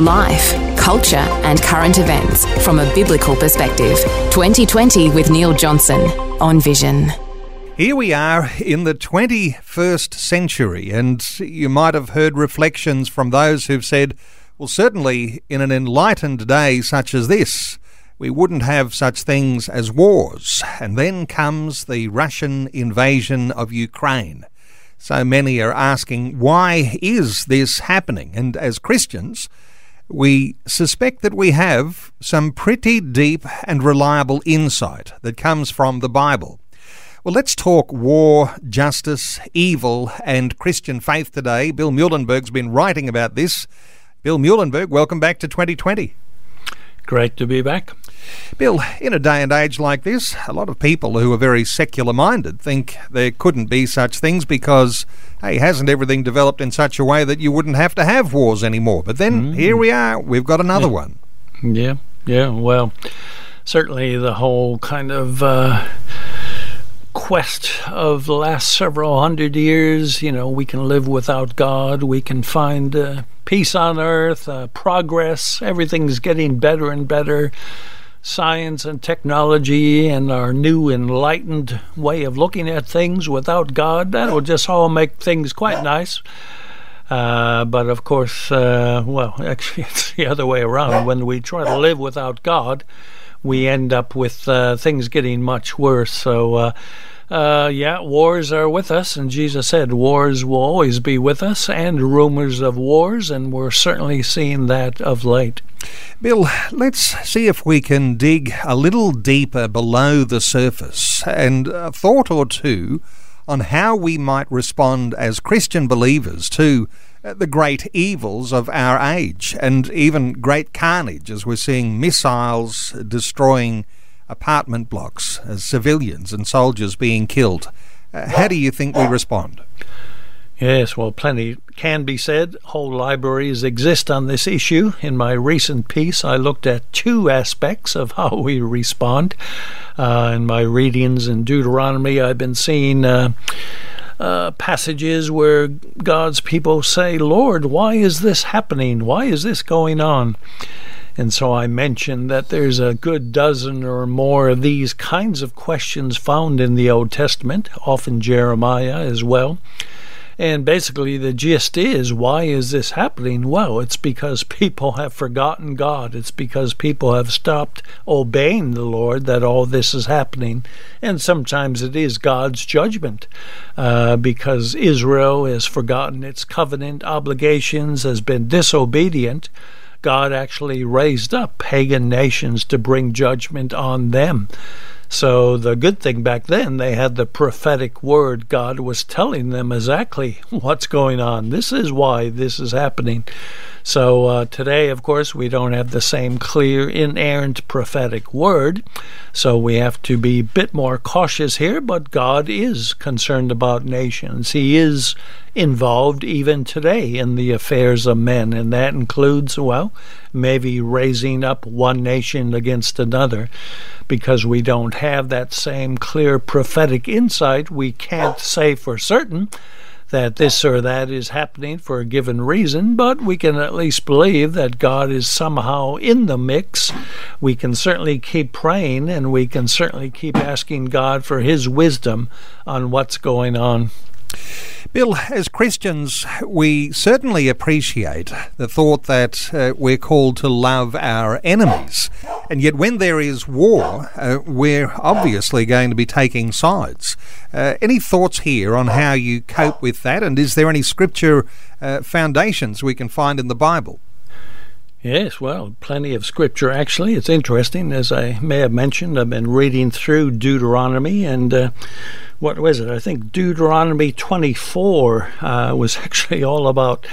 Life, culture, and current events from a biblical perspective. 2020 with Neil Johnson on Vision. Here we are in the 21st century, and you might have heard reflections from those who've said, well, certainly in an enlightened day such as this, we wouldn't have such things as wars. And then comes the Russian invasion of Ukraine. So many are asking, why is this happening? And as Christians, we suspect that we have some pretty deep and reliable insight that comes from the Bible. Well, let's talk war, justice, evil, and Christian faith today. Bill Muehlenberg's been writing about this. Bill Muehlenberg, welcome back to 2020. Great to be back. Bill, in a day and age like this, a lot of people who are very secular minded think there couldn't be such things because, hey, hasn't everything developed in such a way that you wouldn't have to have wars anymore? But then mm. here we are, we've got another yeah. one. Yeah, yeah, well, certainly the whole kind of. Uh, quest of the last several hundred years. You know, we can live without God. We can find uh, peace on earth, uh, progress. Everything's getting better and better science and technology and our new enlightened way of looking at things without God, that will just all make things quite nice. Uh, but of course, uh, well, actually, it's the other way around. When we try to live without God, we end up with uh, things getting much worse. So, uh, uh, yeah, wars are with us, and Jesus said wars will always be with us, and rumors of wars, and we're certainly seeing that of late. Bill, let's see if we can dig a little deeper below the surface and a thought or two on how we might respond as Christian believers to the great evils of our age and even great carnage as we're seeing missiles destroying apartment blocks as civilians and soldiers being killed. Uh, how do you think we respond? Yes, well, plenty can be said. Whole libraries exist on this issue. In my recent piece, I looked at two aspects of how we respond. Uh, in my readings in Deuteronomy, I've been seeing. Uh, uh, passages where God's people say, Lord, why is this happening? Why is this going on? And so I mentioned that there's a good dozen or more of these kinds of questions found in the Old Testament, often Jeremiah as well. And basically, the gist is why is this happening? Well, it's because people have forgotten God. It's because people have stopped obeying the Lord that all this is happening. And sometimes it is God's judgment uh, because Israel has forgotten its covenant obligations, has been disobedient. God actually raised up pagan nations to bring judgment on them. So the good thing back then, they had the prophetic word. God was telling them exactly what's going on. This is why this is happening. So uh, today, of course, we don't have the same clear, inerrant prophetic word. So we have to be a bit more cautious here, but God is concerned about nations. He is involved even today in the affairs of men, and that includes, well, maybe raising up one nation against another. Because we don't have that same clear prophetic insight, we can't say for certain that this or that is happening for a given reason, but we can at least believe that God is somehow in the mix. We can certainly keep praying and we can certainly keep asking God for His wisdom on what's going on. Bill, as Christians, we certainly appreciate the thought that uh, we're called to love our enemies. And yet, when there is war, uh, we're obviously going to be taking sides. Uh, any thoughts here on how you cope with that? And is there any scripture uh, foundations we can find in the Bible? Yes, well, plenty of scripture actually. It's interesting, as I may have mentioned, I've been reading through Deuteronomy and uh, what was it? I think Deuteronomy 24 uh, was actually all about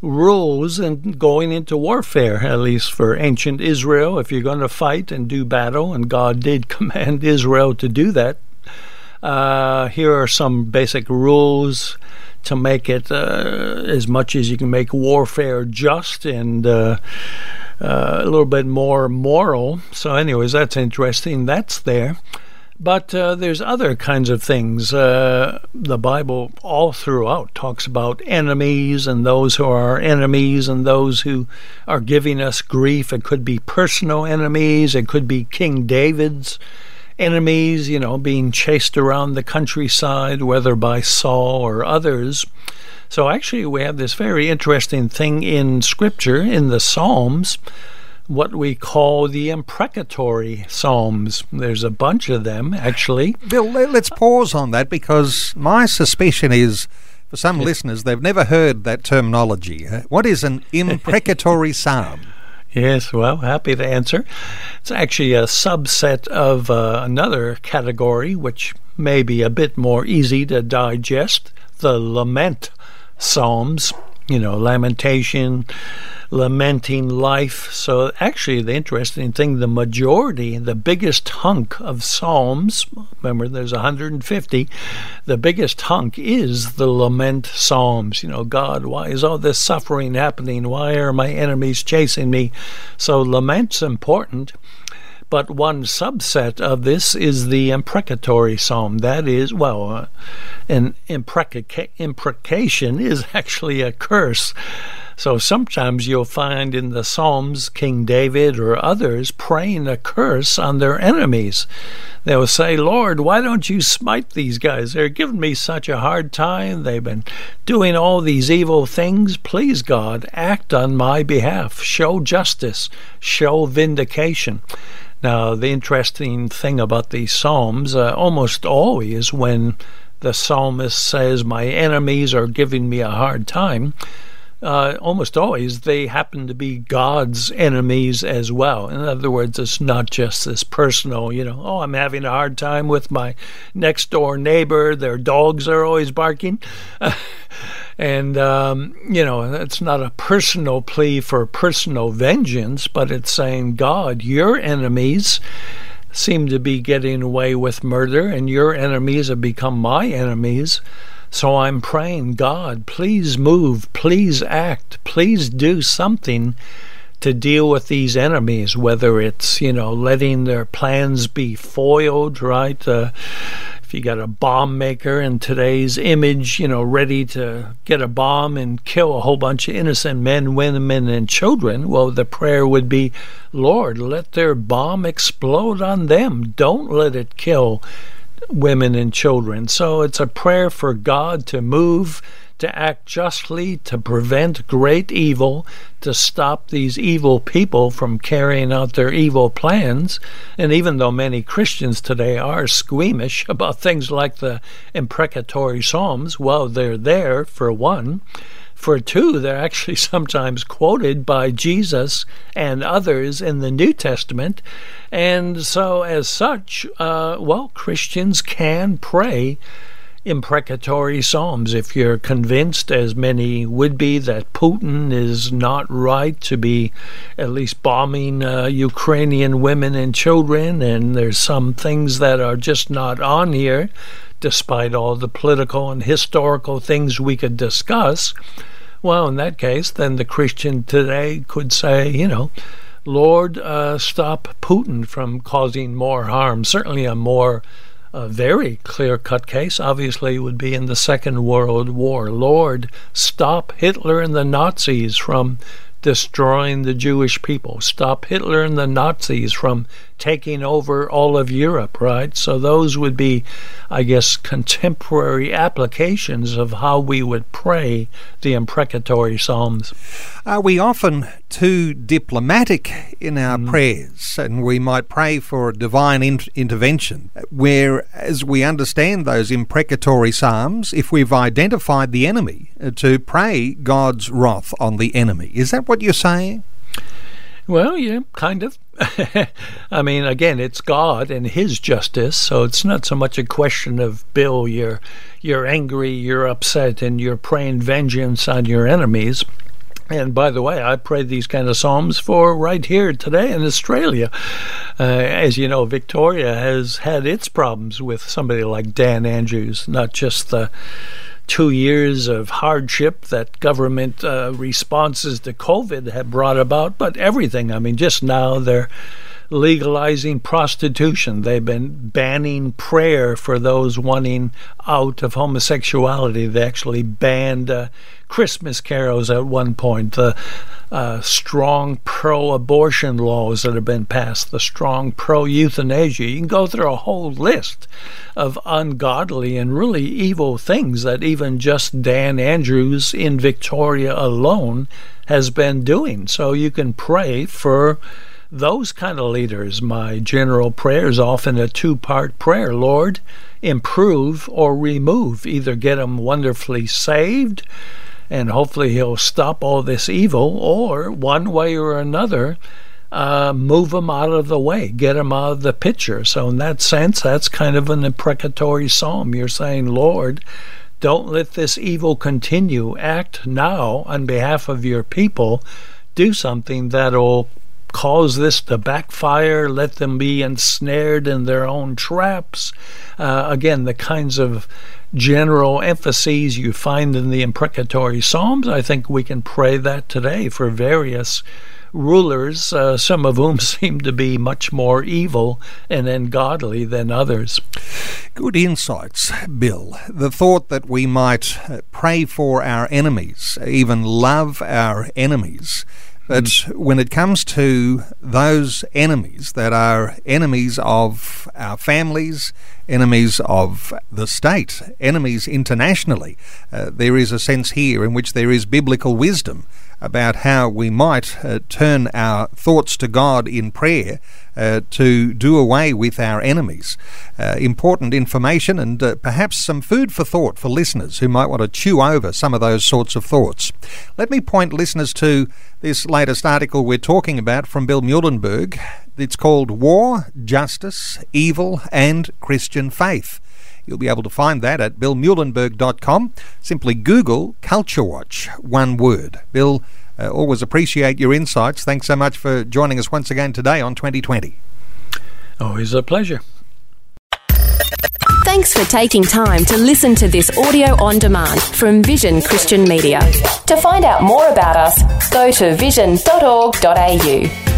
rules and going into warfare, at least for ancient Israel. If you're going to fight and do battle, and God did command Israel to do that, uh, here are some basic rules to make it uh, as much as you can make warfare just and uh, uh, a little bit more moral. So, anyways, that's interesting. That's there. But uh, there's other kinds of things. Uh, the Bible, all throughout, talks about enemies and those who are enemies and those who are giving us grief. It could be personal enemies, it could be King David's enemies, you know, being chased around the countryside, whether by Saul or others. So actually, we have this very interesting thing in Scripture, in the Psalms, what we call the imprecatory Psalms. There's a bunch of them, actually. Bill, let's pause on that because my suspicion is. For some listeners, they've never heard that terminology. What is an imprecatory psalm? Yes, well, happy to answer. It's actually a subset of uh, another category, which may be a bit more easy to digest the lament psalms, you know, lamentation, lamenting life. So, actually, the interesting thing, the majority, the biggest hunk of Psalms, remember there's 150, the biggest hunk is the lament Psalms. You know, God, why is all this suffering happening? Why are my enemies chasing me? So, lament's important. But one subset of this is the imprecatory psalm. That is, well, uh, an impreca- imprecation is actually a curse. So sometimes you'll find in the Psalms King David or others praying a curse on their enemies. They'll say, Lord, why don't you smite these guys? They're giving me such a hard time. They've been doing all these evil things. Please, God, act on my behalf. Show justice. Show vindication. Now, the interesting thing about these Psalms, uh, almost always when the psalmist says, My enemies are giving me a hard time, uh, almost always they happen to be God's enemies as well. In other words, it's not just this personal, you know, oh, I'm having a hard time with my next door neighbor, their dogs are always barking. and, um, you know, it's not a personal plea for personal vengeance, but it's saying, God, your enemies seem to be getting away with murder, and your enemies have become my enemies. So I'm praying, God, please move, please act, please do something to deal with these enemies, whether it's, you know, letting their plans be foiled, right? Uh, if you got a bomb maker in today's image, you know, ready to get a bomb and kill a whole bunch of innocent men, women, and children, well, the prayer would be, Lord, let their bomb explode on them. Don't let it kill women and children. So it's a prayer for God to move, to act justly, to prevent great evil, to stop these evil people from carrying out their evil plans. And even though many Christians today are squeamish about things like the imprecatory Psalms, well, they're there for one. For two, they're actually sometimes quoted by Jesus and others in the New Testament. And so, as such, uh, well, Christians can pray imprecatory psalms. If you're convinced, as many would be, that Putin is not right to be at least bombing uh, Ukrainian women and children, and there's some things that are just not on here, despite all the political and historical things we could discuss, well, in that case, then the Christian today could say, you know, Lord, uh, stop Putin from causing more harm. Certainly, a more uh, very clear cut case, obviously, would be in the Second World War. Lord, stop Hitler and the Nazis from destroying the Jewish people. Stop Hitler and the Nazis from taking over all of Europe, right? So those would be, I guess, contemporary applications of how we would pray the imprecatory Psalms. Are we often too diplomatic in our mm. prayers? And we might pray for a divine in- intervention, whereas we understand those imprecatory Psalms, if we've identified the enemy, uh, to pray God's wrath on the enemy. Is that what you're saying? Well, yeah, kind of. I mean, again, it's God and His justice, so it's not so much a question of Bill. You're you're angry, you're upset, and you're praying vengeance on your enemies. And by the way, I prayed these kind of psalms for right here today in Australia. Uh, as you know, Victoria has had its problems with somebody like Dan Andrews, not just the two years of hardship that government uh, responses to COVID have brought about, but everything. I mean, just now they're legalizing prostitution. They've been banning prayer for those wanting out of homosexuality. They actually banned uh, Christmas carols at one point. The uh, strong pro abortion laws that have been passed, the strong pro euthanasia. You can go through a whole list of ungodly and really evil things that even just Dan Andrews in Victoria alone has been doing. So you can pray for those kind of leaders, my general prayer is often a two part prayer Lord, improve or remove. Either get them wonderfully saved, and hopefully He'll stop all this evil, or one way or another, uh, move him out of the way, get him out of the picture. So, in that sense, that's kind of an imprecatory psalm. You're saying, Lord, don't let this evil continue. Act now on behalf of your people. Do something that'll cause this to backfire, let them be ensnared in their own traps. Uh, again, the kinds of general emphases you find in the imprecatory Psalms, I think we can pray that today for various rulers, uh, some of whom seem to be much more evil and ungodly than others. Good insights, Bill. The thought that we might pray for our enemies, even love our enemies, but when it comes to those enemies that are enemies of our families, enemies of the state, enemies internationally, uh, there is a sense here in which there is biblical wisdom about how we might uh, turn our thoughts to God in prayer uh, to do away with our enemies. Uh, important information and uh, perhaps some food for thought for listeners who might want to chew over some of those sorts of thoughts. Let me point listeners to this latest article we're talking about from Bill Muehlenberg. It's called War, Justice, Evil, and Christian Faith. You'll be able to find that at billmuehlenberg.com. Simply Google Culture Watch, one word. Bill, uh, always appreciate your insights. Thanks so much for joining us once again today on 2020. Always a pleasure. Thanks for taking time to listen to this audio on demand from Vision Christian Media. To find out more about us, go to vision.org.au.